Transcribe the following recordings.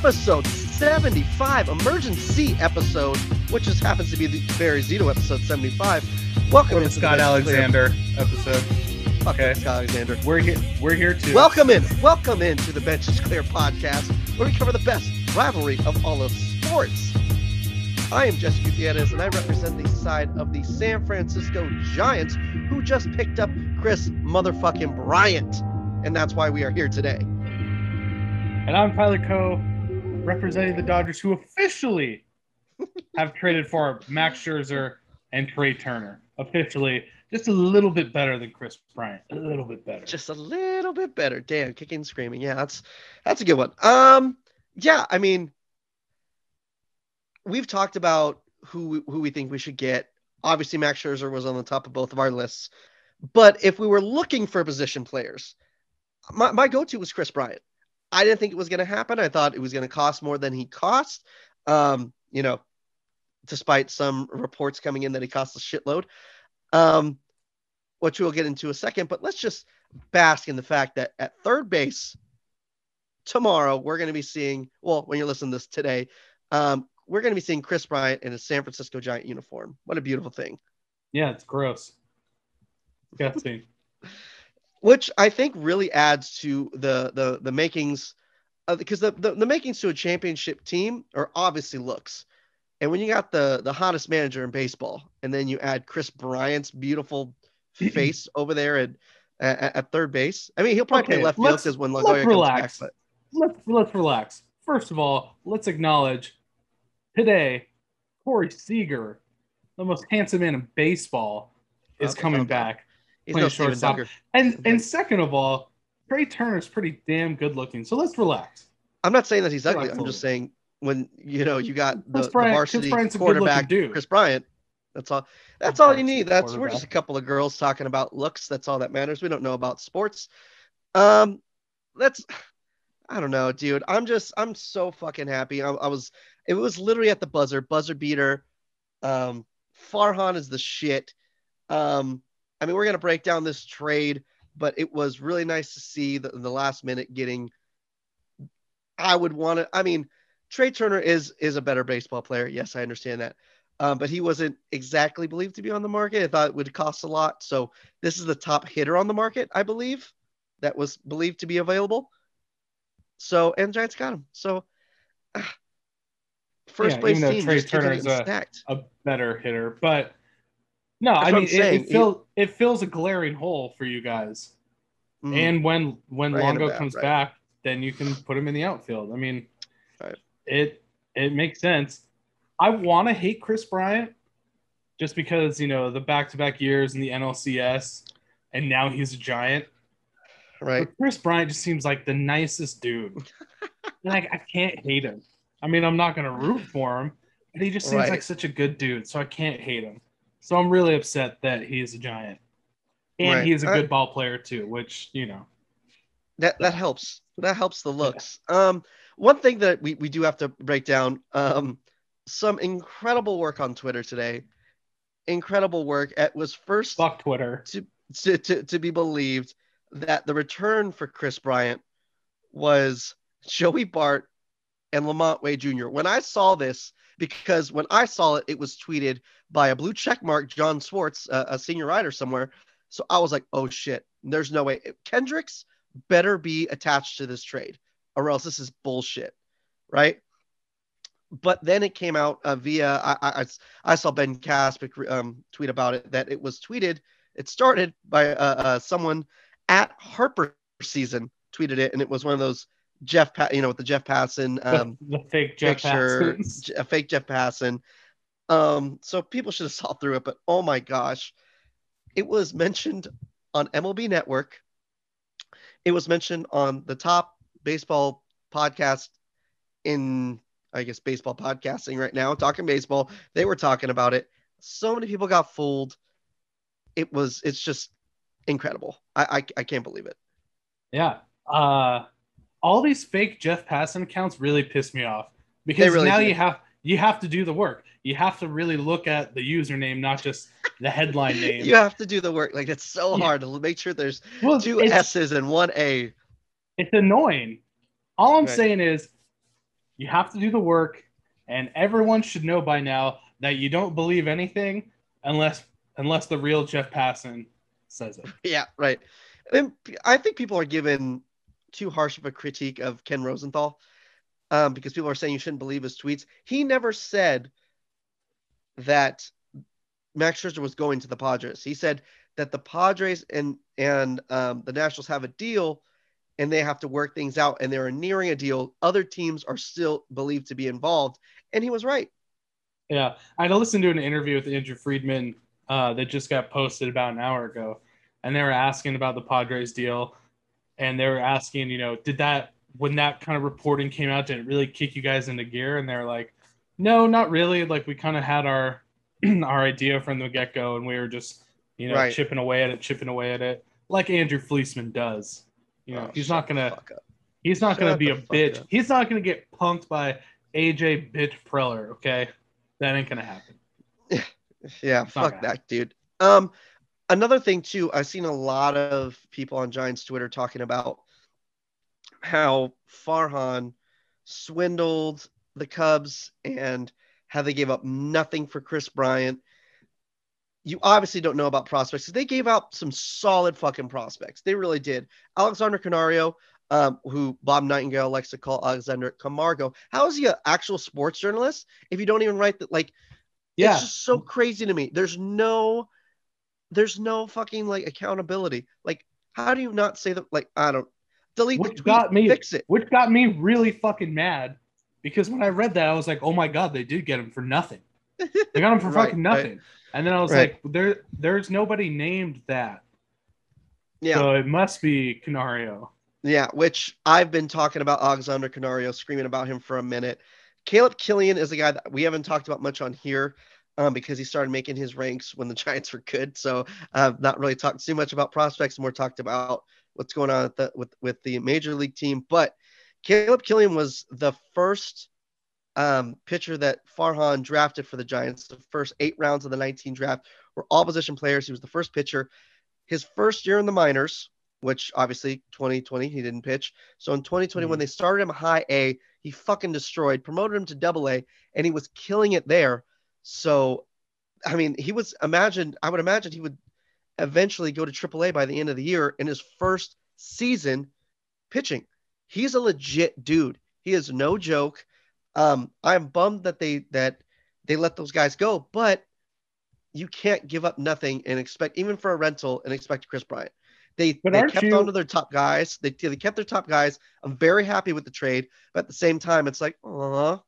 episode 75, emergency episode, which just happens to be the Barry Zito episode 75. Welcome Or the Scott Bench is Clear. Alexander episode. Fuck Okay. Scott Alexander. We're here. We're here too. Welcome in, welcome in to the Bench is Clear podcast, where we cover the best rivalry of all of sports. I am Jesse Gutierrez, and I represent the side of the San Francisco Giants, who just picked up Chris motherfucking Bryant, and that's why we are here today. And I'm Tyler Coe, representing the Dodgers, who officially have traded for Max Scherzer and Trea Turner. Officially, just a little bit better than Chris Bryant. A little bit better. just a little bit better. Damn, kicking screaming. Yeah, that's that's a good one. Um, yeah, I mean, we've talked about who who we think we should get. Obviously, Max Scherzer was on the top of both of our lists, but if we were looking for position players, my my go to was Chris Bryant. I didn't think it was going to happen. I thought it was going to cost more than he cost. Um, you know, despite some reports coming in that he cost a shitload. Um, which we'll get into a second, but let's just bask in the fact that at third base tomorrow we're going to be seeing well when you're listening to this today um, we're going to be seeing chris bryant in a san francisco giant uniform what a beautiful thing yeah, it's gross. Disgusting. which i think really adds to the the the makings because the, the the makings to a championship team are obviously looks and when you got the the hottest manager in baseball and then you add chris bryant's beautiful face over there at, at at third base i mean he'll probably play left field because when let's comes relax. back but let's let's relax. First of all, let's acknowledge today Corey Seager, the most handsome man in baseball, is Okay, coming okay. back. He's playing no shortstop. And and second of all, Trea Turner's pretty damn good looking. So let's relax. I'm not saying that he's ugly. Relax I'm just saying when you know you got the, Chris the varsity Chris Bryant's a good-looking quarterback, dude. Chris Bryant. That's all. That's all you need. That's we're just a couple of girls talking about looks. That's all that matters. We don't know about sports. Um, let's. I don't know, dude. I'm just. I'm so fucking happy. I, I was. It was literally at the buzzer. Buzzer beater. Um, Farhan is the shit. Um, I mean, we're gonna break down this trade, but it was really nice to see the, the last minute getting. I would want to. I mean, Trea Turner is is a better baseball player. Yes, I understand that. Um, but he wasn't exactly believed to be on the market. I thought it would cost a lot. So this is the top hitter on the market, I believe, that was believed to be available. So and Giants got him. So ah, first Yeah, place even though team Trea keeps Turner's a- A better hitter, but no, That's I mean it, it fills it fills a glaring hole for you guys. Mhm. And when when Right Longo comes right. back, then you can put him in the outfield. I mean, Right. it it makes sense. I want to hate Chris Bryant just because you know the back to back years in the NLCS, and now he's a Giant. right. But Chris Bryant just seems like the nicest dude. like I can't hate him. I mean, I'm not gonna root for him, but he just seems Right. like such a good dude, so I can't hate him. So I'm really upset that he's a Giant, and Right. he's a good ball player too, which you know. That that helps. That helps the looks. Um, one thing that we, we do have to break down. Um, some incredible work on Twitter today. Incredible work. It was first Fuck Twitter. to, to, to be believed that the return for Chris Bryant was Joey Bart and LaMonte Wade Jr. When I saw this, because when I saw it, it was tweeted by a blue check mark, John Swartz, a, a senior writer somewhere. So I was like, oh shit, there's no way. Kendricks better be attached to this trade, or else this is bullshit, right? But then it came out uh, via I, I, I saw Ben Caspick um, tweet about it that it was tweeted. It started by uh, uh, someone at Harper season tweeted it, and it was one of those Jeff, pa- you know, with the Jeff Passan um, the, the fake Jeff picture, a fake Jeff Passan. Um, so people should have saw through it, but oh my gosh, it was mentioned on MLB Network. It was mentioned on the top baseball podcast in, I guess, baseball podcasting right now, talking baseball. They were talking about it. So many people got fooled. It was, it's just incredible. I, I, I can't believe it. Yeah. Uh, all these fake Jeff Passan accounts really piss me off because really now do. you have you have to do the work. You have to really look at the username, not just the headline name. You have to do the work. Like it's so Yeah. hard to make sure there's well, two S's and one A. it's annoying. All I'm Right. saying is You have to do the work, and everyone should know by now that you don't believe anything unless unless the real Jeff Passan says it. Yeah, right. And I think people are given too harsh of a critique of Ken Rosenthal um, because people are saying you shouldn't believe his tweets. He never said that Max Scherzer was going to the Padres. He said that the Padres and and um, the Nationals have a deal, and they have to work things out, and they're nearing a deal. Other teams are still believed to be involved, and he was right. Yeah, I listened to an interview with Andrew Friedman uh, that just got posted about an hour ago, and they were asking about the Padres deal, and they were asking, you know, did that when that kind of reporting came out, did it really kick you guys into gear? And they're like, no, not really. Like we kind of had our our idea from the get go, and we were just you know right. chipping away at it, chipping away at it, like Andrew Fleeceman does. You know, oh, he's not gonna he's not shut gonna be a bitch. Up. He's not gonna get punked by AJ bitch Preller. Okay, that ain't gonna happen. yeah, fuck that, dude. Um, another thing too, I've seen a lot of people on Giants Twitter talking about how Farhan swindled the Cubs and how they gave up nothing for Chris Bryant. You obviously don't know about prospects. They gave out some solid fucking prospects. They really did. Alexander Canario, um, who Bob Nightingale likes to call Alexander Camargo. How is he an actual sports journalist if you don't even write that? Like, yeah. it's just so crazy to me. There's no, there's no fucking like accountability. Like, how do you not say that? Like, I don't delete which the tweet, got me fix it. Which got me really fucking mad because when I read that, I was like, oh my god, they did get him for nothing. They got him for right, fucking nothing. Right. And then I was right. like, there, there's nobody named that. Yeah. So it must be Canario. Yeah, which I've been talking about Alexander Canario, screaming about him for a minute. Caleb Killian is a guy that we haven't talked about much on here um, because he started making his ranks when the Giants were good. So I've not really talked too much about prospects, more talked about what's going on with the, with, with the major league team. But Caleb Killian was the first um, pitcher that Farhan drafted for the Giants. The first eight rounds of the 19 draft were all position players. He was the first pitcher. His first year in the minors, which obviously 2020 he didn't pitch. So in 2020, mm-hmm. when they started him high A, he fucking destroyed, promoted him to double A, and he was killing it there. So, I mean, he was imagined, I would imagine he would eventually go to triple A by the end of the year in his first season pitching he's a legit dude. He is no joke. Um, I'm bummed that they that they let those guys go, but you can't give up nothing and expect even for a rental and expect Chris Bryant. They, but they kept you... on to their top guys. They, they kept their top guys. I'm very happy with the trade, but at the same time, it's like, uh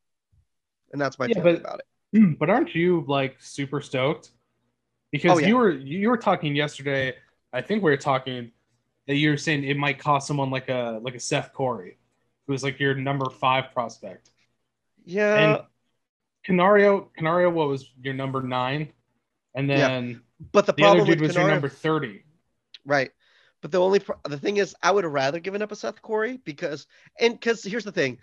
and that's my yeah, but, about it. But aren't you like super stoked? Because oh, yeah. you were you were talking yesterday. I think we were talking that you're saying it might cost someone like a like a Seth Corry, who's like your number five prospect. Yeah. And Canario, Canario, what was your number nine? And then yeah. but the, the other dude was Canario, your number thirty. Right. But the only the thing is, I would have rather given up a Seth Corry because and because here's the thing.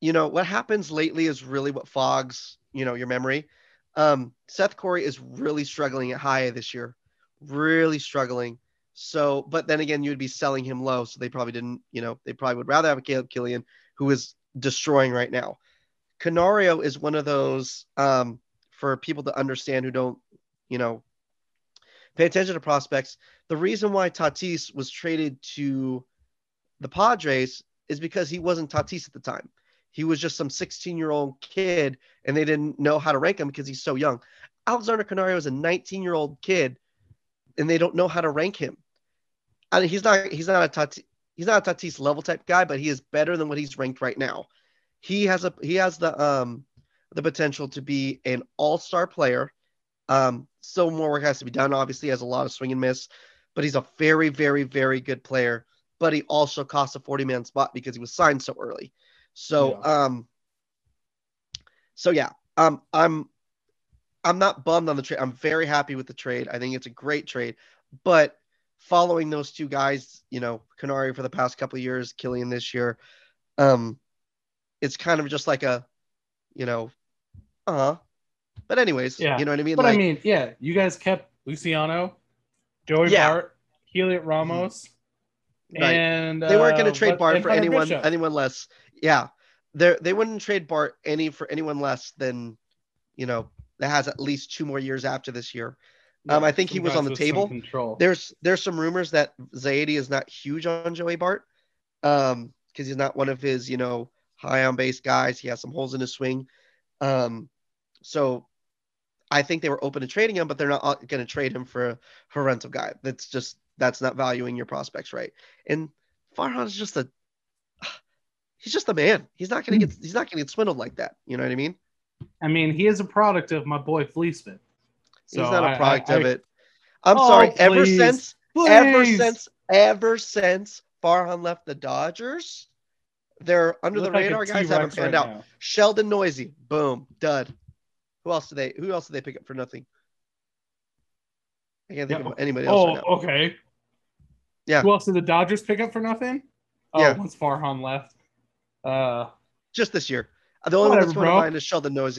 You know what happens lately is really what fogs you know your memory. Um, Seth Corry is really struggling at high this year, really struggling. So, but then again, you'd be selling him low. So they probably didn't, you know, they probably would rather have a Caleb Killian who is destroying right now. Canario is one of those um, for people to understand who don't, you know, pay attention to prospects. The reason why Tatis was traded to the Padres is because he wasn't Tatis at the time. He was just some 16 year old kid and they didn't know how to rank him because he's so young. Alexander Canario is a 19 year old kid and they don't know how to rank him. I mean, he's not he's not a Tatis, he's not a Tatis level type guy, but he is better than what he's ranked right now. He has a he has the um the potential to be an all star player. Um, still more work has to be done. Obviously, he has a lot of swing and miss, but he's a very very very good player. But he also cost a forty man spot because he was signed so early. So yeah. um, so yeah, um, I'm I'm not bummed on the trade. I'm very happy with the trade. I think it's a great trade, but following those two guys, you know, Canary for the past couple years, Killian this year, um, it's kind of just like a, you know, uh huh. But anyways, yeah, you know what I mean. But like, I mean, yeah, you guys kept Luciano, Joey yeah. Bart, Heliot Ramos, right. and they weren't going to uh, trade Bart for anyone Bishop. anyone less. Yeah, they they wouldn't trade Bart any for anyone less than, you know, that has at least two more years after this year. Um, I think he was on the table. There's there's some rumors that Zaidi is not huge on Joey Bart, um, because he's not one of his you know high on base guys. He has some holes in his swing, um, so I think they were open to trading him, but they're not going to trade him for a, for a rental guy. That's just that's not valuing your prospects right. And Farhan is just a he's just a man. He's not going to get he's not going to get swindled like that. You know what I mean? I mean, he is a product of my boy Fleeceman. So he's not a I- product I- of it. I'm Oh, sorry. Ever please. since ever since ever since Farhan left the Dodgers, they're under the look like radar guys haven't panned right out. now. Sheldon Neuse, boom, dud. Who else did they? Who else did they pick up for nothing? I can't think Yeah. of anybody else right Oh, now. okay. Yeah. Who else did the Dodgers pick up for nothing? Oh, Yeah. once Farhan left. Uh, Just this year. The only one that's Whatever, coming to mind is Sheldon Neuse,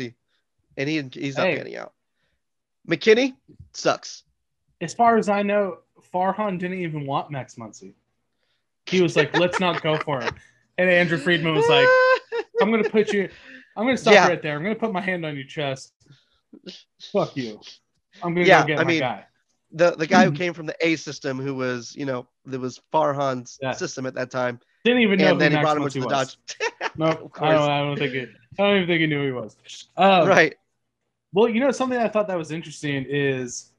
and he he's not Hey. panning out. McKinney sucks. as far as I know, Farhan didn't even want Max Muncy. He was like, "Let's not go for him." And Andrew Friedman was like, "I'm gonna put you. I'm gonna stop Yeah. right there. I'm gonna put my hand on your chest. Fuck you. I'm gonna Yeah, go get I my mean, guy." the the guy who came from the A system, who was you know that was Farhan's Yeah. system at that time, Didn't even know and who then he brought him Muncy to the was. Dodgers. No, Of I don't, I don't think it. I don't even think he knew who he was. Um, right. Well, you know, something I thought that was interesting is,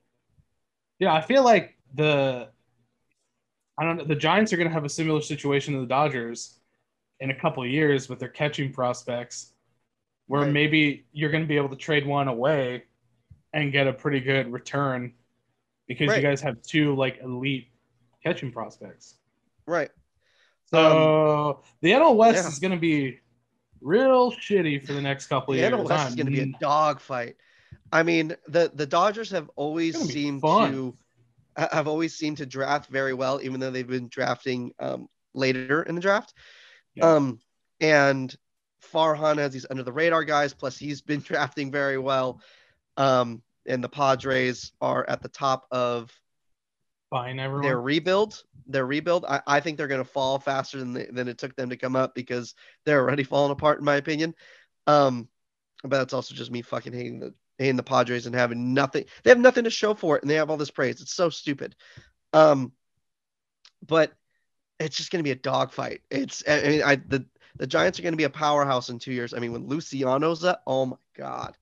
yeah, I feel like the, I don't know, the Giants are going to have a similar situation to the Dodgers in a couple of years with their catching prospects, where Right. maybe you're going to be able to trade one away and get a pretty good return because Right. you guys have two like elite catching prospects. Right. So the NL West Um, yeah. is going to be real shitty for the next couple of years. West is going to be a dogfight. I mean, the the Dodgers have always It's seemed fun. to have always seemed to draft very well, even though they've been drafting um, later in the draft. Yeah. Um, and Farhan has these under the radar guys. Plus, he's been drafting very well. Um, and the Padres are at the top of Fine, everyone. their rebuild. Their rebuild. I, I think they're going to fall faster than they, than it took them to come up because they're already falling apart, in my opinion. Um, but that's also just me fucking hating the hating the Padres and having nothing. They have nothing to show for it, and they have all this praise. It's so stupid. Um, but it's just going to be a dogfight. It's I mean, I the the Giants are going to be a powerhouse in two years. I mean, when Luciano's up, oh my god,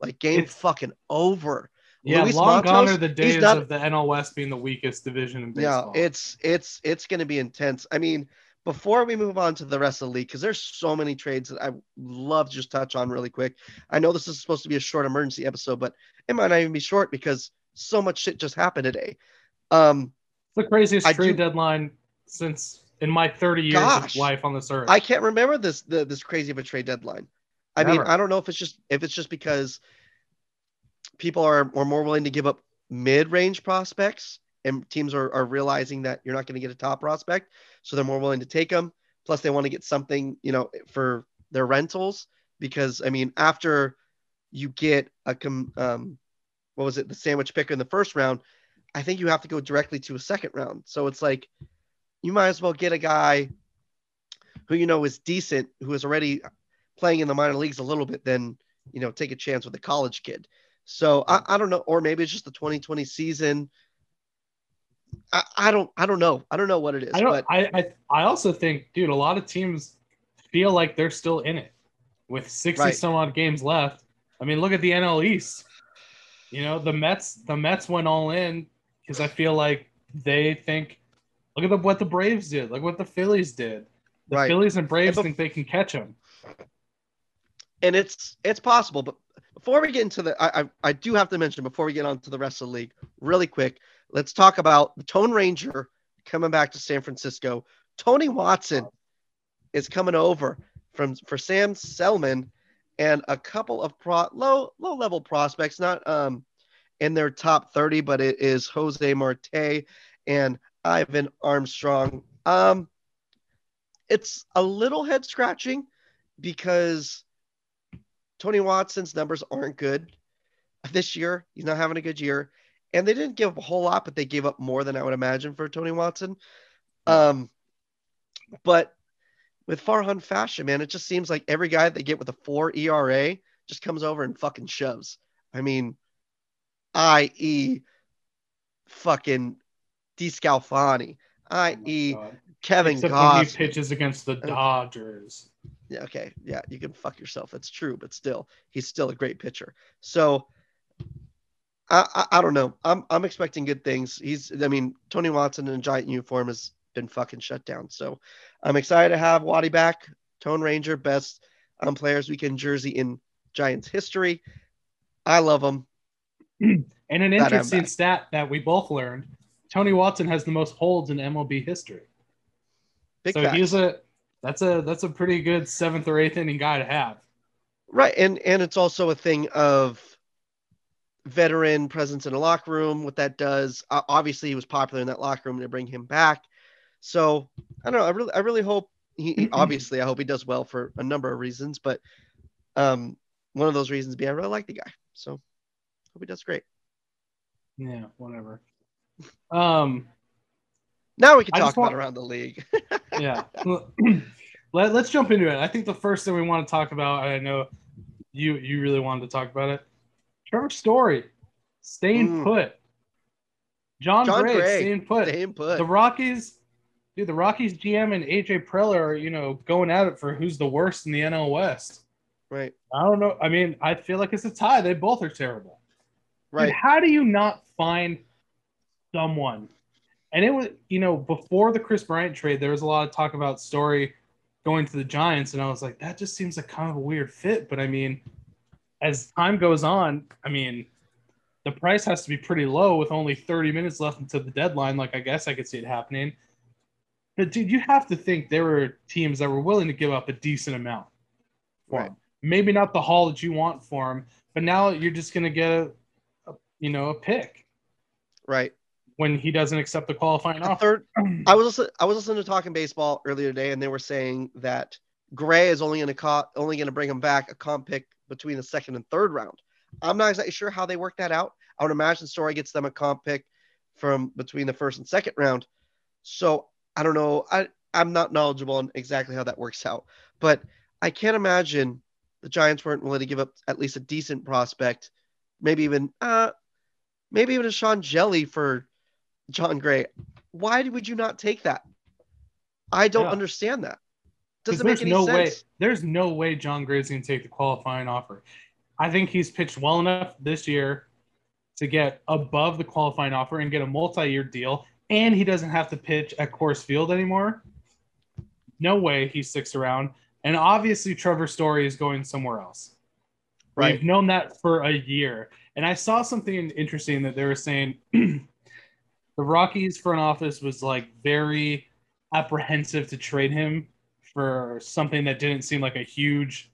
like game It's- fucking over. Yeah, Luis long gone Matos, are the days not- of the NL West being the weakest division in baseball. Yeah, it's it's it's going to be intense. I mean, before we move on to the rest of the league, because there's so many trades that I love to just touch on really quick. I know this is supposed to be a short emergency episode, but it might not even be short because so much shit just happened today. Um, It's the craziest I trade do- deadline since in my 30 years Gosh. of life on this earth. I can't remember this the, this crazy of a trade deadline. I mean, I don't know if it's just if it's just because people are, are more willing to give up mid-range prospects and teams are, are realizing that you're not going to get a top prospect, so they're more willing to take them. Plus, they want to get something, you know, for their rentals because I mean, after you get a um, what was it, the sandwich picker in the first round, I think you have to go directly to a second round. So it's like you might as well get a guy who you know is decent, who is already playing in the minor leagues a little bit, than you know take a chance with a college kid. So I, I don't know, or maybe it's just the 2020 season. I, I don't I don't know. I don't know what it is. I don't. but I, I I also think, dude, a lot of teams feel like they're still in it with 60 Right. some odd games left. I mean, look at the NL East. You know, the Mets. The Mets went all in because I feel like they think. Look at the, what the Braves did. Look what the Phillies did. The Right. Phillies and Braves And think they can catch them. and it's it's possible. But before we get into the, I, I I do have to mention before we get on to the rest of the league, really quick. Let's talk about the Tone Ranger coming back to San Francisco. Tony Watson is coming over from for Sam Selman and a couple of pro, low low level prospects, not um in their top 30, but it is Jose Marte and Ivan Armstrong. Um, it's a little head scratching because Tony Watson's numbers aren't good this year. He's not having a good year. And they didn't give up a whole lot, but they gave up more than I would imagine for Tony Watson. Um, but with Farhan Fashion, man, it just seems like every guy they get with a four ERA just comes over and fucking shoves. I mean, i.e., fucking DeSclafani, i.e., Oh Kevin Except when he Goss. pitches against the Dodgers. Yeah, okay. Yeah, you can fuck yourself. That's true, but still, he's still a great pitcher. So I, I, I don't know. I'm I'm expecting good things. He's I mean, Tony Watson in a giant uniform has been fucking shut down. So I'm excited to have Waddy back. Tone Ranger, best um, players weekend jersey in Giants history. I love him. And an That interesting stat that we both learned: Tony Watson has the most holds in MLB history. Big so he's a that's a that's a pretty good seventh or eighth inning guy to have. Right, and and it's also a thing of veteran presence in a locker room. What that does, uh, obviously, he was popular in that locker room. To bring him back, so I don't know. I really, I really hope he. obviously, I hope he does well for a number of reasons, but um, one of those reasons being I really like the guy. So hope he does great. Yeah, whatever. Um, Now we can talk about want- around the league. yeah. Let, let's jump into it. I think the first thing we want to talk about, I know you you really wanted to talk about it. Trevor Story, staying Mm. put. Jon, Jon Gray, Gray, staying put. Staying put. The Rockies, dude, the Rockies GM and AJ Preller are, you know, going at it for who's the worst in the NL West. right, I don't know. I mean, I feel like it's a tie. They both are terrible. Dude, right. how do you not find someone? And it was, you know, before the Chris Bryant trade, there was a lot of talk about Story going to the Giants, and I was like, that just seems like kind of a weird fit. But I mean, as time goes on, I mean, the price has to be pretty low with only 30 minutes left until the deadline. Like, I guess I could see it happening. But dude, you have to think there were teams that were willing to give up a decent amount for Right. him. Maybe not the haul that you want for him, but now you're just going to get a, a, you know, a pick Right. When he doesn't accept the qualifying offer. third I was listen, I was listening to Talking Baseball earlier today, and they were saying that Gray is only going to co- only going to bring him back a comp pick between the second and third round. I'm not exactly sure how they work that out. I would imagine Story gets them a comp pick from between the first and second round. So I don't know. I I'm not knowledgeable on exactly how that works out, but I can't imagine the Giants weren't willing to give up at least a decent prospect, maybe even uh maybe even a Sean Hjelle for Jon Gray. Why would you not take that? I don't Yeah. understand that. Doesn't make there's any no way. There's no way Jon Gray's going to take the qualifying offer. I think he's pitched well enough this year to get above the qualifying offer and get a multi-year deal, and he doesn't have to pitch at Coors Field anymore. No way he sticks around. And obviously, Trevor Story is going somewhere else. Right. We've known that for a year. And I saw something interesting that they were saying the Rockies front office was like very apprehensive to trade him for something that didn't seem like a huge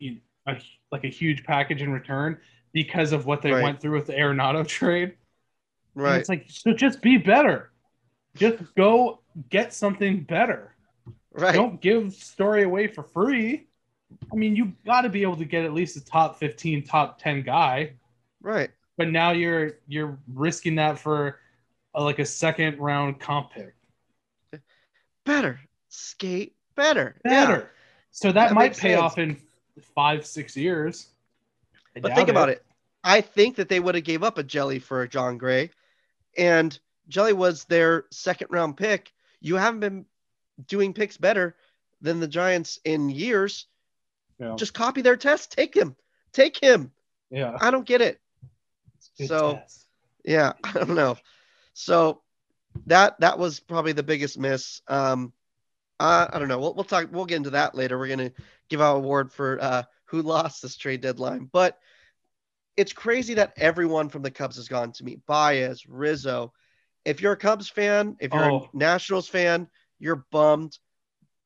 you- a, like a huge package in return because of what they Right. went through with the Arenado trade. And Right. it's like so just be better. Just go get something better. Right. Don't give story away for free. I mean, you got to be able to get at least a top 15, top 10 guy. Right. But now you're you're risking that for a, like a second round comp pick. Better. Skate better. Yeah. Better. So that, That might pay sense. off in five, six years. I But think about it. I think that they would have gave up a Hjelle for Jon Gray, and Hjelle was their second round pick. You haven't been doing picks better than the Giants in years. Yeah. Just copy their test. Take him. Take him. Yeah. I don't get it. So test. yeah, I don't know. So that that was probably the biggest miss. Um, I, I don't know. We'll, we'll talk. We'll get into that later. We're gonna give out award for uh, who lost this trade deadline, but it's crazy that everyone from the Cubs has gone to me. Baez, Rizzo. If you're a Cubs fan, if you're Oh. a Nationals fan, you're bummed.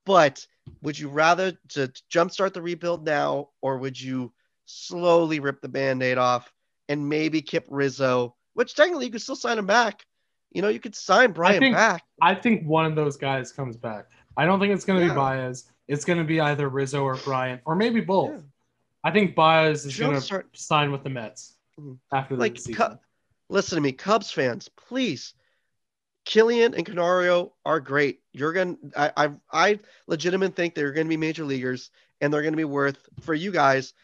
But would you rather to jumpstart the rebuild now, or would you slowly rip the band-aid off and maybe Kip Rizzo, which technically you could still sign him back. You know, you could sign Bryant think- back. I think one of those guys comes back. I don't think it's going to Yeah. be Baez. It's going to be either Rizzo or Bryant, or maybe both. Yeah. I think Baez is going to Jumpstart- sign with the Mets Mhm. after the season. Cu- listen to me, Cubs fans, please Killian and Canario are great. You're gonna, I, I, I legitimately think they're gonna be major leaguers, and they're gonna be worth for you guys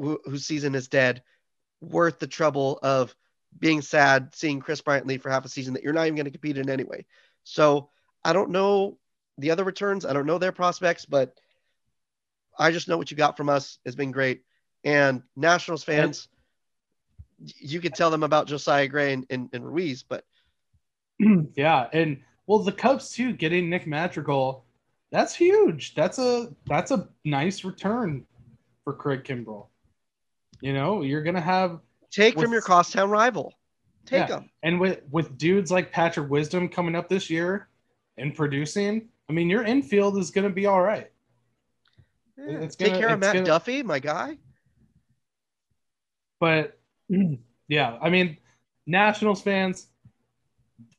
wh- whose season is dead, worth the trouble of being sad seeing Chris Bryant leave for half a season that you're not even going to compete in anyway. So I don't know the other returns. I don't know their prospects, but I just know what you got from us has been great. And Nationals fans, you could tell them about Josiah Gray and, and, and Ruiz, but yeah, and well, the Cubs too getting Nick Madrigal, that's huge. That's a that's a nice return for Craig Kimbrel. You know, you're gonna have take With- from your crosstown rival. Take Yeah. them. and with with dudes like Patrick Wisdom coming up this year and producing. I mean, your infield is gonna be all right. Take gonna- care of Matt gonna- Duffy, my guy. But yeah, I mean, Nationals fans,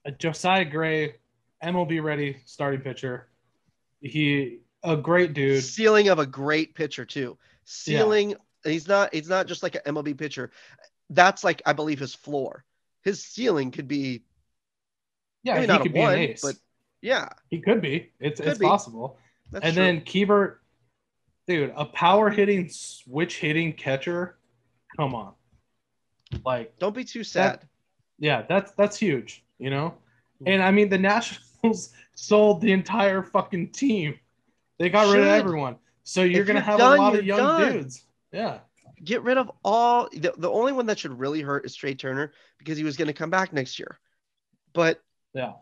uh, Josiah Gray, MLB ready starting pitcher. He a great dude. Ceiling of a great pitcher too. Ceiling. He's not. He's not just like an MLB pitcher. That's like I believe his floor. His ceiling could be Yeah, he could be one, an ace. but yeah, he could be. It's Could it's be. possible. that's and true. then Keeber, dude, a power hitting, switch hitting catcher. Come on, like don't be too sad. yeah, that's that's huge, you know. Hmm. And I mean, the Nationals sold the entire fucking team. They got rid of everyone, so you're If gonna you're have done, a lot of young done. dudes. Yeah, Get rid of all. The, the only one that should really hurt is Trea Turner because he was going to come back next year. But yeah,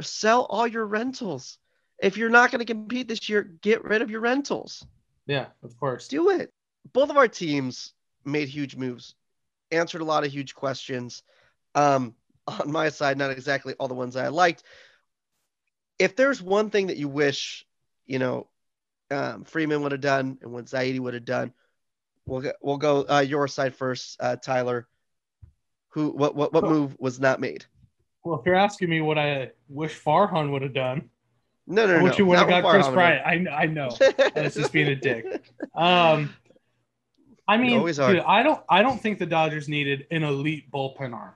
sell all your rentals. If you're not going to compete this year, get rid of your rentals. yeah. Of course. do it. Both of our teams made huge moves, answered a lot of huge questions. Um, on my side, not exactly all the ones I liked. If there's one thing that you wish, you know, um, Friedman would have done and what Zaidi would have done, we'll go, we'll go uh, your side first, uh, Tyler. Who what what what move was not made? Well, if you're asking me what I wish Farhan would have done, No, no, no. wish you would have got Chris Bryant. I I know. That's just being a dick. Um, I mean, dude, I don't, I don't think the Dodgers needed an elite bullpen arm.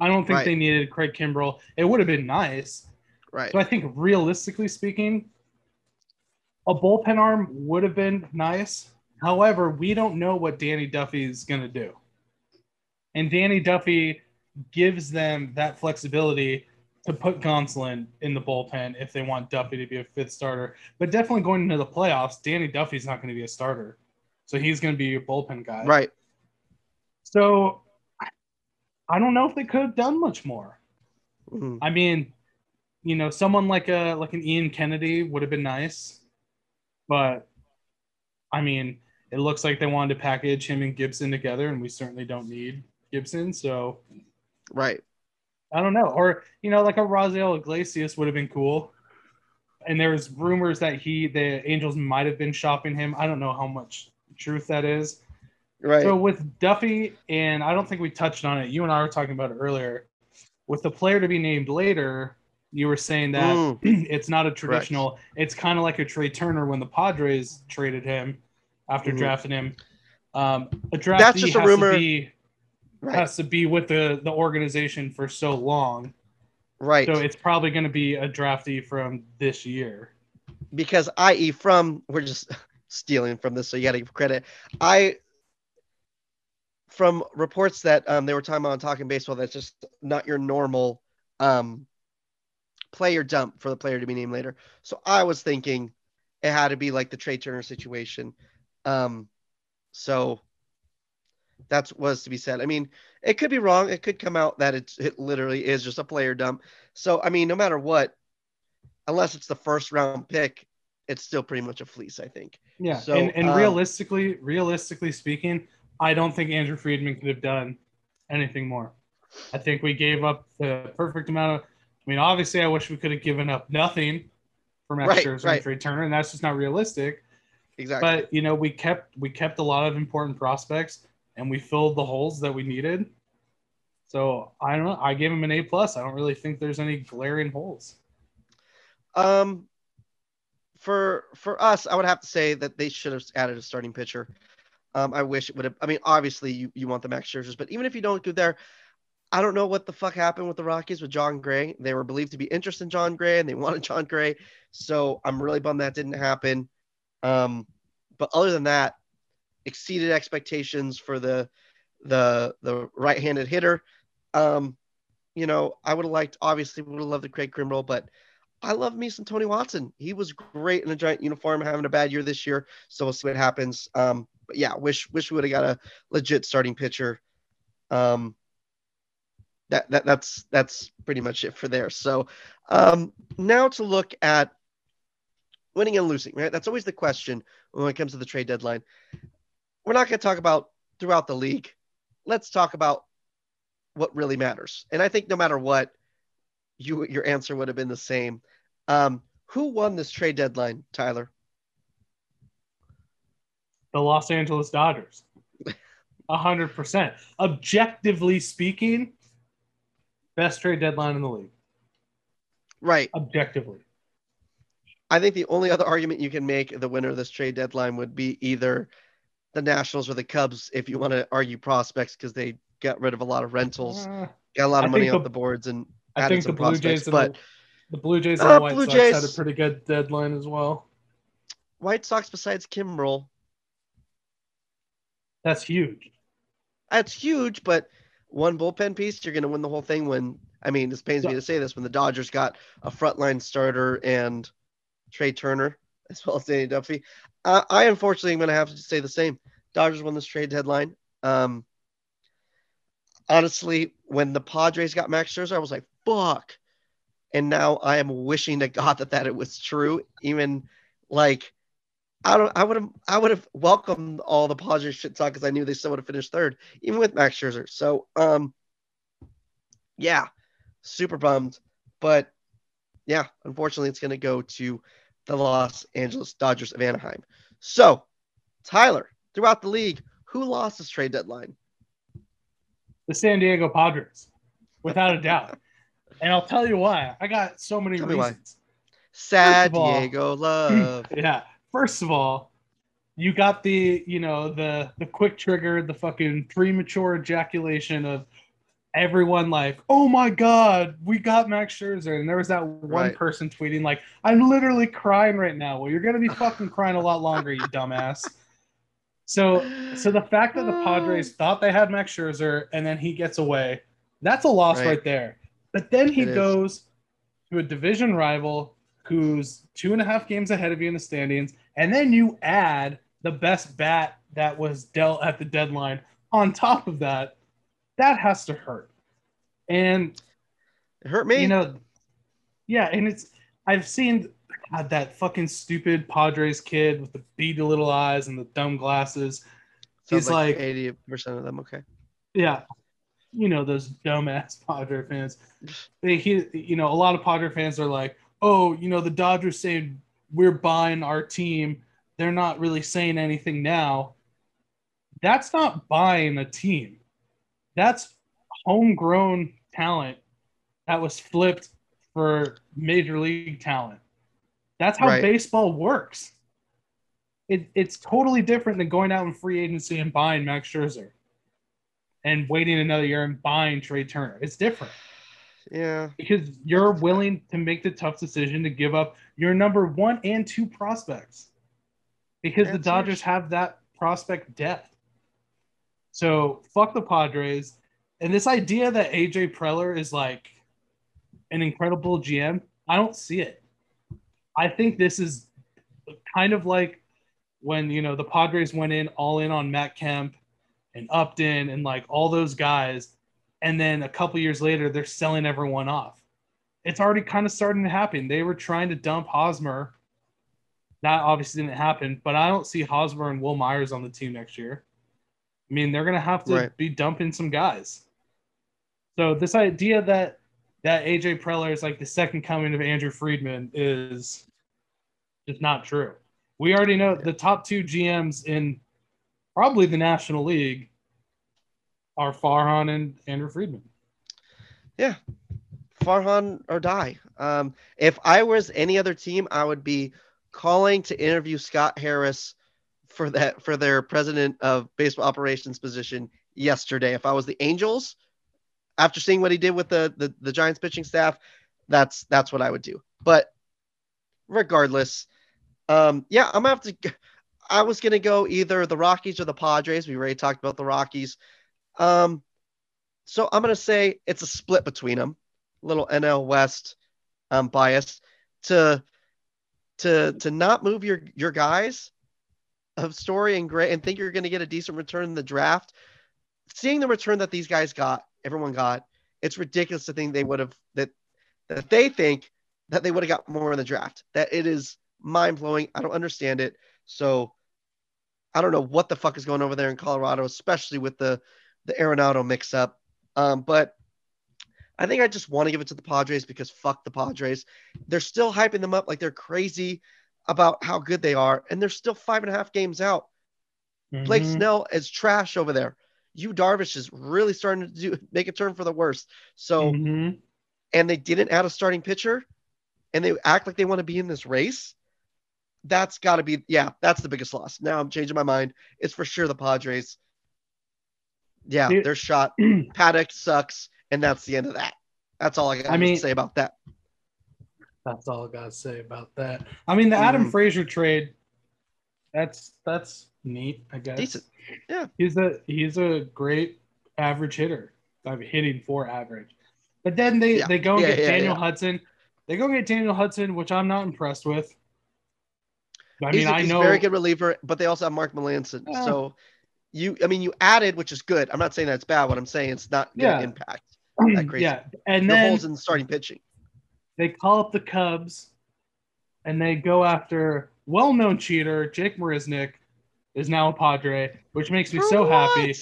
I don't think Right. they needed Craig Kimbrel. It would have been nice, right. but I think realistically speaking, a bullpen arm would have been nice. However, we don't know what Danny Duffy is going to do, and Danny Duffy gives them that flexibility to put Gonsolin in the bullpen if they want Duffy to be a fifth starter. But definitely going into the playoffs, Danny Duffy's not going to be a starter. So he's going to be your bullpen guy. Right. So I- don't know if they could have done much more. Mhm. I mean, you know, someone like a like an Ian Kennedy would have been nice, but I mean, it looks like they wanted to package him and Gibson together, and we certainly don't need Gibson. So Right. I don't know. Or, you know, like a Raisel Iglesias would have been cool. And there's rumors that he, the Angels might have been shopping him. I don't know how much truth that is. Right. So with Duffy, and I don't think we touched on it. You and I were talking about it earlier. With the player to be named later, you were saying that Mm. it's not a traditional. It's kind of like a Trea Turner when the Padres traded him after Mhm. drafting him. Um, a draftee That's just a has rumor. To be, right. Has to be with the the organization for so long. right. So it's probably going to be a draftee from this year. because i.e. from we're just stealing from this, so you got to give credit. I from reports that um, they were talking about on talking baseball that's just not your normal um, player dump for the player to be named later. So I was thinking it had to be like the Trea Turner situation. Um, so that's was to be said. I mean, it could be wrong. It could come out that it's, it literally is just a player dump. So I mean, no matter what, unless it's the first round pick, it's still pretty much a fleece. I think. Yeah. So, and and um, realistically, realistically speaking, I don't think Andrew Friedman could have done anything more. I think we gave up the perfect amount of. I mean, obviously, I wish we could have given up nothing for Max Right, Scherzer right. and Trea Turner, and that's just not realistic. Exactly. But you know, we kept we kept a lot of important prospects, and we filled the holes that we needed. So I don't know. I gave him an A plus. I don't really think there's any glaring holes. Um, for for us, I would have to say that they should have added a starting pitcher. Um, I wish it would have. I mean, obviously you, you want the Max Scherzers, but even if you don't go there, I don't know what the fuck happened with the Rockies with Jon Gray. They were believed to be interested in Jon Gray and they wanted Jon Gray. So I'm really bummed that didn't happen. Um, but other than that, exceeded expectations for the the the right-handed hitter. Um, you know, I would have liked obviously would have loved the Craig Kimbrel, but I love me some Tony Watson. He was great in a giant uniform, having a bad year this year. So we'll see what happens. Um, but yeah, wish wish we would have got a legit starting pitcher. Um, that, that that's that's pretty much it for there. So um, now to look at winning and losing, right? That's always the question when it comes to the trade deadline. We're not going to talk about throughout the league. Let's talk about what really matters. And I think no matter what, you your answer would have been the same. Um, who won this trade deadline, Tyler? The Los Angeles Dodgers. A hundred percent. Objectively speaking, best trade deadline in the league. Right. Objectively. I think the only other argument you can make the winner of this trade deadline would be either the Nationals or the Cubs if you want to argue prospects because they got rid of a lot of rentals, got a lot of money off the- boards, and I added think the some Blue prospects. Jays But the, the Blue Jays and Uh, the White Blue Sox Jays- had a pretty good deadline as well. White Sox, besides Kimbrel, That's huge. that's huge. But one bullpen piece, you're going to win the whole thing. When I mean, this pains me to say this, when the Dodgers got a frontline starter and Trea Turner as well as Danny Duffy, uh, I unfortunately am going to have to say the same. Dodgers won this trade deadline. Um, honestly, when the Padres got Max Scherzer, I was like, "Fuck!" And now I am wishing to God that that it was true. Even like, I don't, I would have, I would have welcomed all the Padres shit talk because I knew they still would have finished third, even with Max Scherzer. So, um, yeah, super bummed, but yeah, unfortunately, it's going to go to the Los Angeles Dodgers of Anaheim. So, Tyler, throughout the league, who lost this trade deadline? The San Diego Padres, without a doubt. And I'll tell you why. I got so many Tell reasons. Sad First of all- Diego Love. Yeah. First of all, you got the, you know, the the quick trigger, the fucking premature ejaculation of everyone like, oh my god, we got Max Scherzer, and there was that one Right. person tweeting like, I'm literally crying right now. Well, you're gonna be fucking crying a lot longer, you dumbass. So, so the fact that the Padres thought they had Max Scherzer and then he gets away, that's a loss Right. right, there. But then he It is. goes to a division rival who's two and a half games ahead of you in the standings, and then you add the best bat that was dealt at the deadline on top of that. That has to hurt. And It hurt me. you know, yeah, and it's I've seen God, that fucking stupid Padres kid with the beady little eyes and the dumb glasses. Sounds he's like- eighty percent of them. Okay. Yeah, you know those dumbass Padre fans. They, he, you know, a lot of Padre fans are like, "Oh, you know, the Dodgers saying we're buying our team. They're not really saying anything now." That's not buying a team. That's homegrown talent that was flipped for major league talent. That's how Right. baseball works. It, it's totally different than going out in free agency and buying Max Scherzer and waiting another year and buying Trea Turner. It's different Yeah. because you're willing to make the tough decision to give up your number one and two prospects because the Dodgers huge. have that prospect depth. So fuck the Padres. And this idea that AJ Preller is like an incredible GM, I don't see it. I think this is kind of like when you know the Padres went in all in on Matt Kemp and Upton and like all those guys, and then a couple years later they're selling everyone off. It's already kind of starting to happen. They were trying to dump Hosmer. That obviously didn't happen, but I don't see Hosmer and Wil Myers on the team next year. I mean, they're gonna have to Right. be dumping some guys. So this idea that that AJ Preller is like the second coming of Andrew Friedman is just not true. We already know the top two GMs in probably the National League are Farhan and Andrew Friedman. Yeah, Farhan or die. Um, if I was any other team, I would be calling to interview Scott Harris for that for their president of baseball operations position yesterday. If I was the Angels, after seeing what he did with the, the the Giants pitching staff, that's that's what I would do. But regardless, um, yeah, I'm gonna have to. I was gonna go either the Rockies or the Padres. We already talked about the Rockies. Um, so I'm gonna say it's a split between them. A little NL West um, bias to to to not move your your guys of Story and Gray and think you're going to get a decent return in the draft. Seeing the return that these guys got, everyone got, it's ridiculous to think they would have that that they think that they would have got more in the draft. That it is mind blowing. I don't understand it. So I don't know what the fuck is going over there in Colorado, especially with the the Arenado mix up. Um, but I think I just want to give it to the Padres because fuck the Padres. They're still hyping them up like they're crazy about how good they are, and they're still five and a half games out. Mm-hmm. Blake Snell is trash over there. Yu Darvish is really starting to do make a turn for the worse. So, mm-hmm. and they didn't add a starting pitcher, and they act like they want to be in this race. That's got to be yeah. That's the biggest loss. Now I'm changing my mind. It's for sure the Padres. Yeah, Dude. they're shot. Paddack sucks, and that's the end of that. That's all I got I mean, to say about that. That's all I gotta say about that. I mean, the Adam mm. Frazier trade. That's that's neat. I guess. Decent. Yeah. He's a he's a great average hitter. I mean, hitting for average. But then they yeah. they go and yeah, get yeah, Daniel Hudson. They go get Daniel Hudson, which I'm not impressed with. I mean, he's a, I know very good reliever, but they also have Mark Melancon. So you, I mean, you added, which is good. I'm not saying that's bad. What I'm saying it's not to impact that crazy. Yeah, and the then holes in starting pitching they call up the Cubs and they go after well-known cheater Jake Marisnick is now a Padre, which makes me For so what? happy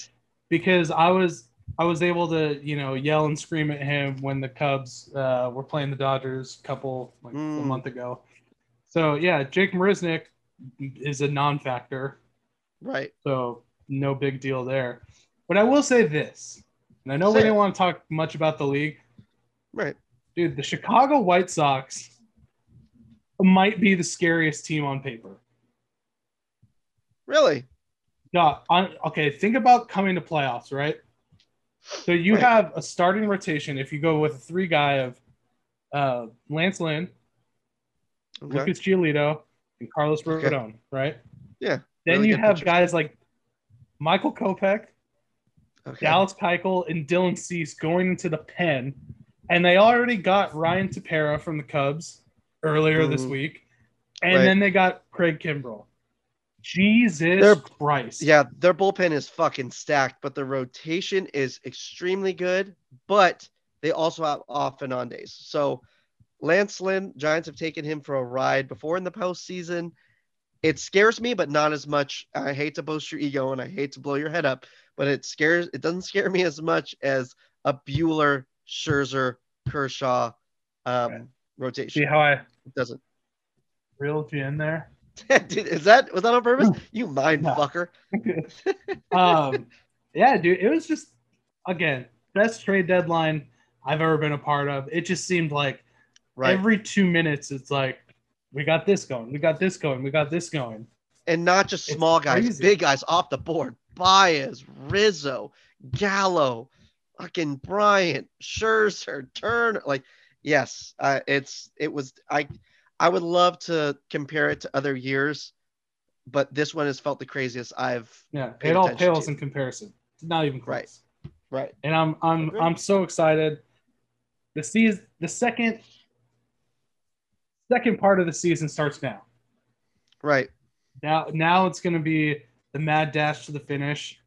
because I was I was able to you know yell and scream at him when the Cubs uh, were playing the Dodgers a couple like mm. a month ago. So yeah, Jake Marisnick is a non-factor, right? So no big deal there. But I will say this, and I know say we didn't want to talk much about the league, right? Dude, the Chicago White Sox might be the scariest team on paper. Really? Yeah. On, okay. Think about coming to playoffs, right? So you right. have a starting rotation. If you go with a three guy of uh, Lance Lynn, okay. Lucas Giolito, and Carlos Rodon, okay. right? Yeah. Then really you have picture. guys like Michael Kopech, okay. Dallas Keuchel, and Dylan Cease going into the pen and they already got Ryan Tepera from the Cubs earlier mm. this week, and right. then they got Craig Kimbrel. Jesus their, Christ! Yeah, their bullpen is fucking stacked, but the rotation is extremely good. But they also have off and on days. So Lance Lynn, Giants have taken him for a ride before in the postseason. It scares me, but not as much. I hate to boast your ego and I hate to blow your head up, but it scares. It doesn't scare me as much as a Buehler Scherzer, Kershaw um, okay. rotation. See how I it doesn't reeled you in there? is that was that on purpose? you mind no. fucker. um, yeah, dude, it was just again best trade deadline I've ever been a part of. It just seemed like right. every two minutes, it's like we got this going, we got this going, we got this going, and not just small it's guys, crazy. big guys off the board. Baez, Rizzo, Gallo, fucking Bryant, Scherzer, Turner. Like, yes, uh, it's it was. I I would love to compare it to other years, but this one has felt the craziest I've. Yeah, it all pales to. in comparison. Not even close. Right. Right. And I'm I'm I'm so excited. The season, the second second part of the season starts now. Right. Now now it's going to be the mad dash to the finish.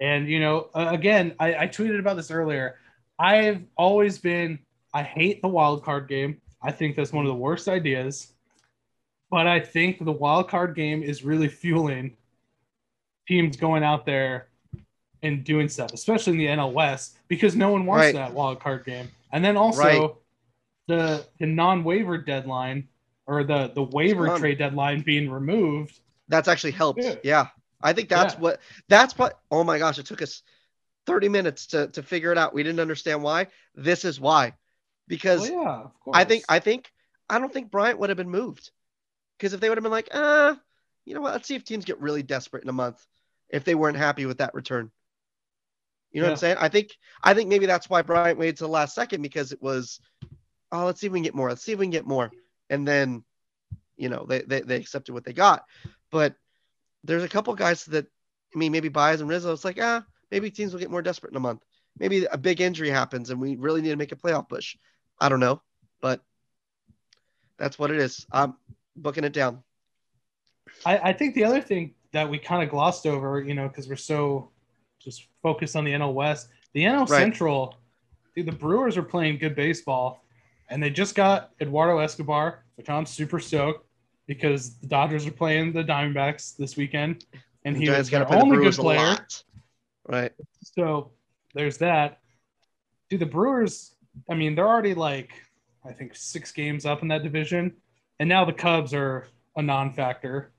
And you know, uh, again, I, I tweeted about this earlier. I've always been I hate the wild card game. I think that's one of the worst ideas. But I think the wild card game is really fueling teams going out there and doing stuff, especially in the NL West, because no one wants right. that wild card game. And then also right. the the non waiver deadline or the the waiver trade deadline being removed. That's actually helped. Yeah. yeah. I think that's yeah. what that's what oh my gosh, it took us 30 minutes to, to figure it out. We didn't understand why. This is why. Because well, yeah, I think I think I don't think Bryant would have been moved. Because if they would have been like, uh, you know what, let's see if teams get really desperate in a month if they weren't happy with that return. You know what I'm saying? I think I think maybe that's why Bryant waited to the last second because it was, oh, let's see if we can get more. Let's see if we can get more. And then, you know, they they, they accepted what they got. But there's a couple guys that I mean, maybe Baez and Rizzo. It's like, ah, maybe teams will get more desperate in a month. Maybe a big injury happens and we really need to make a playoff push. I don't know, but that's what it is. I'm booking it down. I, I think the other thing that we kind of glossed over, you know, because we're so just focused on the NL West, the NL Right. Central, dude, the Brewers are playing good baseball, and they just got Eduardo Escobar, which I'm super stoked because the Dodgers are playing the Diamondbacks this weekend, and he was their play the only good player. Right. So there's that. Do the Brewers, I mean, they're already like, I think six games up in that division. And now the Cubs are a non factor.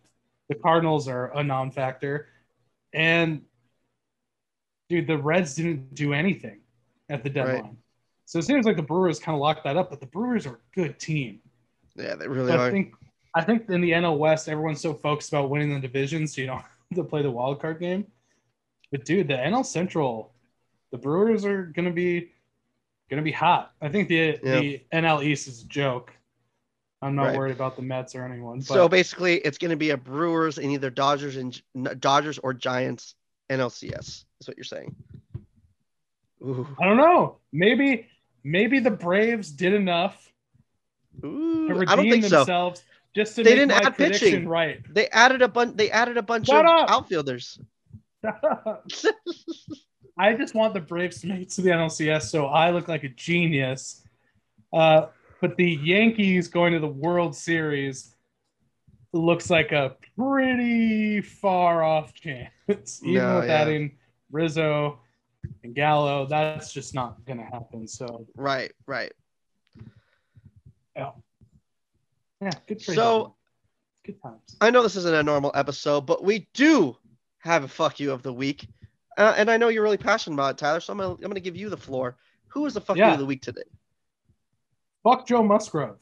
The Cardinals are a non factor. And dude, the Reds didn't do anything at the deadline. So it seems like the Brewers kind of locked that up, but the Brewers are a good team. Yeah, they really So are. I think I think in the NL West, everyone's so focused about winning the division, so you don't have to play the wild card game. But dude, the NL Central, the Brewers are gonna be gonna be hot. I think the the NL East is a joke. I'm not Right. worried about the Mets or anyone. But so basically, it's going to be a Brewers and either Dodgers and Dodgers or Giants NLCS. Is what you're saying? Ooh, I don't know. Maybe maybe the Braves did enough to redeem I don't think so. Just to They didn't add pitching. right. They added a bunch. They added a bunch Shut of up! outfielders. I just want the Braves to make it to the NLCS so I look like a genius. Uh, but the Yankees going to the World Series looks like a pretty far off chance. Even No, with yeah. adding Rizzo and Gallo, that's just not going to happen. So, Right, right. yeah, yeah good. So- good times. I know this isn't a normal episode, but we do have a fuck you of the week, uh, and I know you're really passionate about it, Tyler. So I'm gonna, I'm gonna give you the floor. Who is the fuck you of the week today? Fuck Joe Musgrove.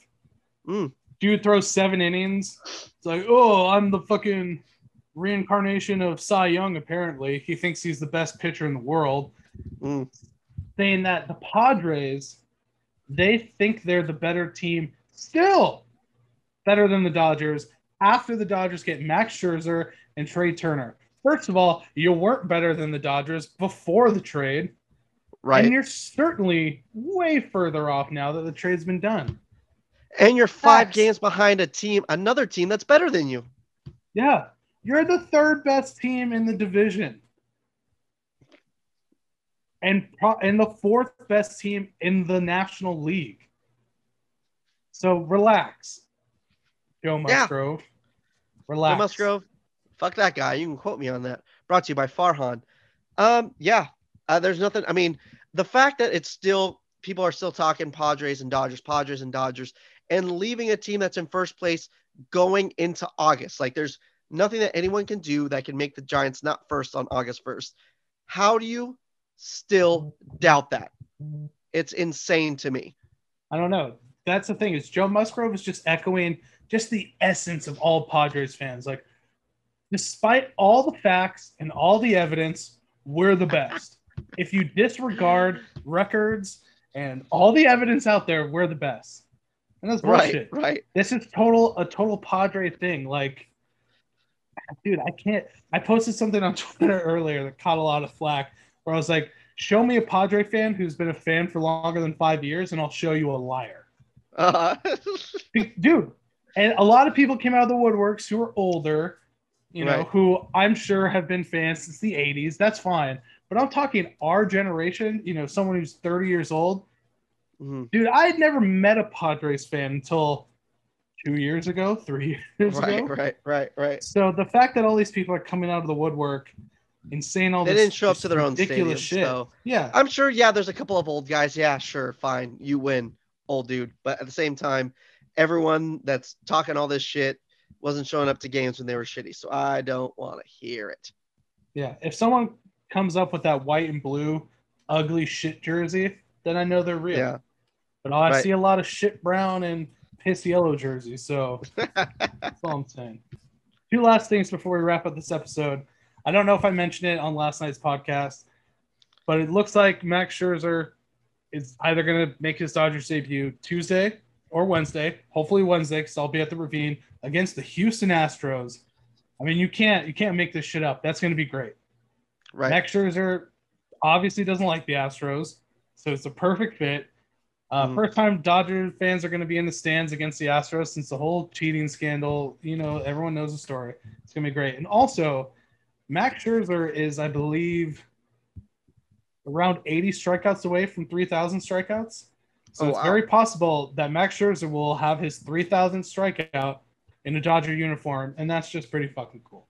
Mm. Dude throws seven innings. It's like, oh, I'm the fucking reincarnation of Cy Young, apparently. He thinks he's the best pitcher in the world. Mm. Saying that the Padres, they think they're the better team, still better than the Dodgers after the Dodgers get Max Scherzer and Trea Turner. First of all, you weren't better than the Dodgers before the trade. Right, And you're certainly way further off now that the trade's been done. and you're five Facts. games behind a team, another team that's better than you. Yeah, you're the third best team in the division, and pro- and the fourth best team in the National League. So relax, Joe Yeah. Musgrove. Joe Musgrove, fuck that guy. You can quote me on that. Brought to you by Farhan. Um, yeah, uh, there's nothing. I mean, the fact that it's still people are still talking Padres and Dodgers, Padres and Dodgers, and leaving a team that's in first place going into August. Like, there's nothing that anyone can do that can make the Giants not first on August 1st. How do you still doubt that? It's insane to me. I don't know. That's the thing is Joe Musgrove is just echoing just the essence of all Padres fans. Like, despite all the facts and all the evidence, we're the best. if you disregard records and all the evidence out there, we're the best. And that's bullshit. Right, right. This is total a total Padre thing. Like, dude, I can't. I posted something on Twitter earlier that caught a lot of flack, where I was like, "Show me a Padre fan who's been a fan for longer than five years, and I'll show you a liar." Uh, Be- dude. And a lot of people came out of the woodworks who are older, you know, Right. who I'm sure have been fans since the 80s. That's fine. But I'm talking our generation, you know, someone who's 30 years old. mhm. Dude, I had never met a Padres fan until two years ago, three years Right, ago. right, right, right. So the fact that all these people are coming out of the woodwork and saying all They this didn't show up to their own ridiculous stadium, shit. so Yeah. I'm sure, yeah, there's a couple of old guys. Yeah, sure, fine. You win, old dude. But at the same time, everyone that's talking all this shit wasn't showing up to games when they were shitty. So I don't want to hear it. Yeah, if someone comes up with that white and blue ugly shit jersey, then I know they're real. Yeah. But I Right. see a lot of shit brown and piss yellow jerseys, so that's all I'm saying. Two last things before we wrap up this episode. I don't know if I mentioned it on last night's podcast, but it looks like Max Scherzer is either going to make his Dodgers debut Tuesday or Wednesday. Hopefully Wednesday, because I'll be at the Ravine against the Houston Astros. I mean, you can't you can't make this shit up. That's going to be great. Right. Max Scherzer obviously doesn't like the Astros, so it's a perfect fit. Uh, Mhm. First time Dodger fans are going to be in the stands against the Astros since the whole cheating scandal. You know, everyone knows the story. It's going to be great. And also, Max Scherzer is, I believe, around 80 strikeouts away from 3,000 strikeouts. So Oh, it's wow. very possible that Max Scherzer will have his 3,000 strikeout in a Dodger uniform, and that's just pretty fucking cool.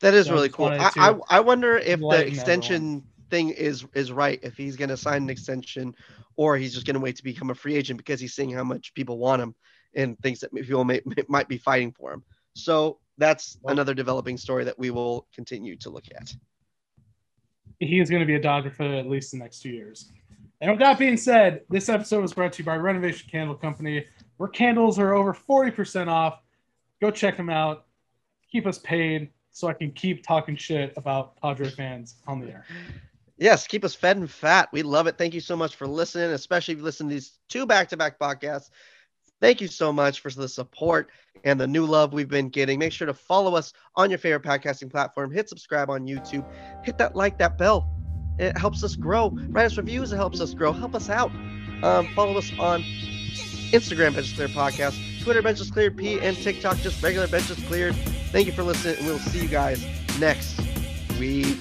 That is So really cool. I, I I wonder if the extension thing is is right. If he's going to sign an extension, or he's just going to wait to become a free agent because he's seeing how much people want him and thinks that people may, might be fighting for him. So that's Well- another developing story that we will continue to look at. he is going to be a Dodger for at least the next two years. And with that being said, this episode was brought to you by Renovation Candle Company, where candles are over 40% off. Go check them out. Keep us paid so I can keep talking shit about Padre fans on the air. Yes, keep us fed and fat. We love it. Thank you so much for listening, especially if you listen to these two back-to-back podcasts. Thank you so much for the support and the new love we've been getting. Make sure to follow us on your favorite podcasting platform. Hit subscribe on YouTube. Hit that like, that bell. It helps us grow. Write us reviews. It helps us grow. Help us out. Um, follow us on Instagram, Benches Cleared Podcast, Twitter, Benches Cleared P, and TikTok, just regular Benches Cleared. Thank you for listening, and we'll see you guys next week.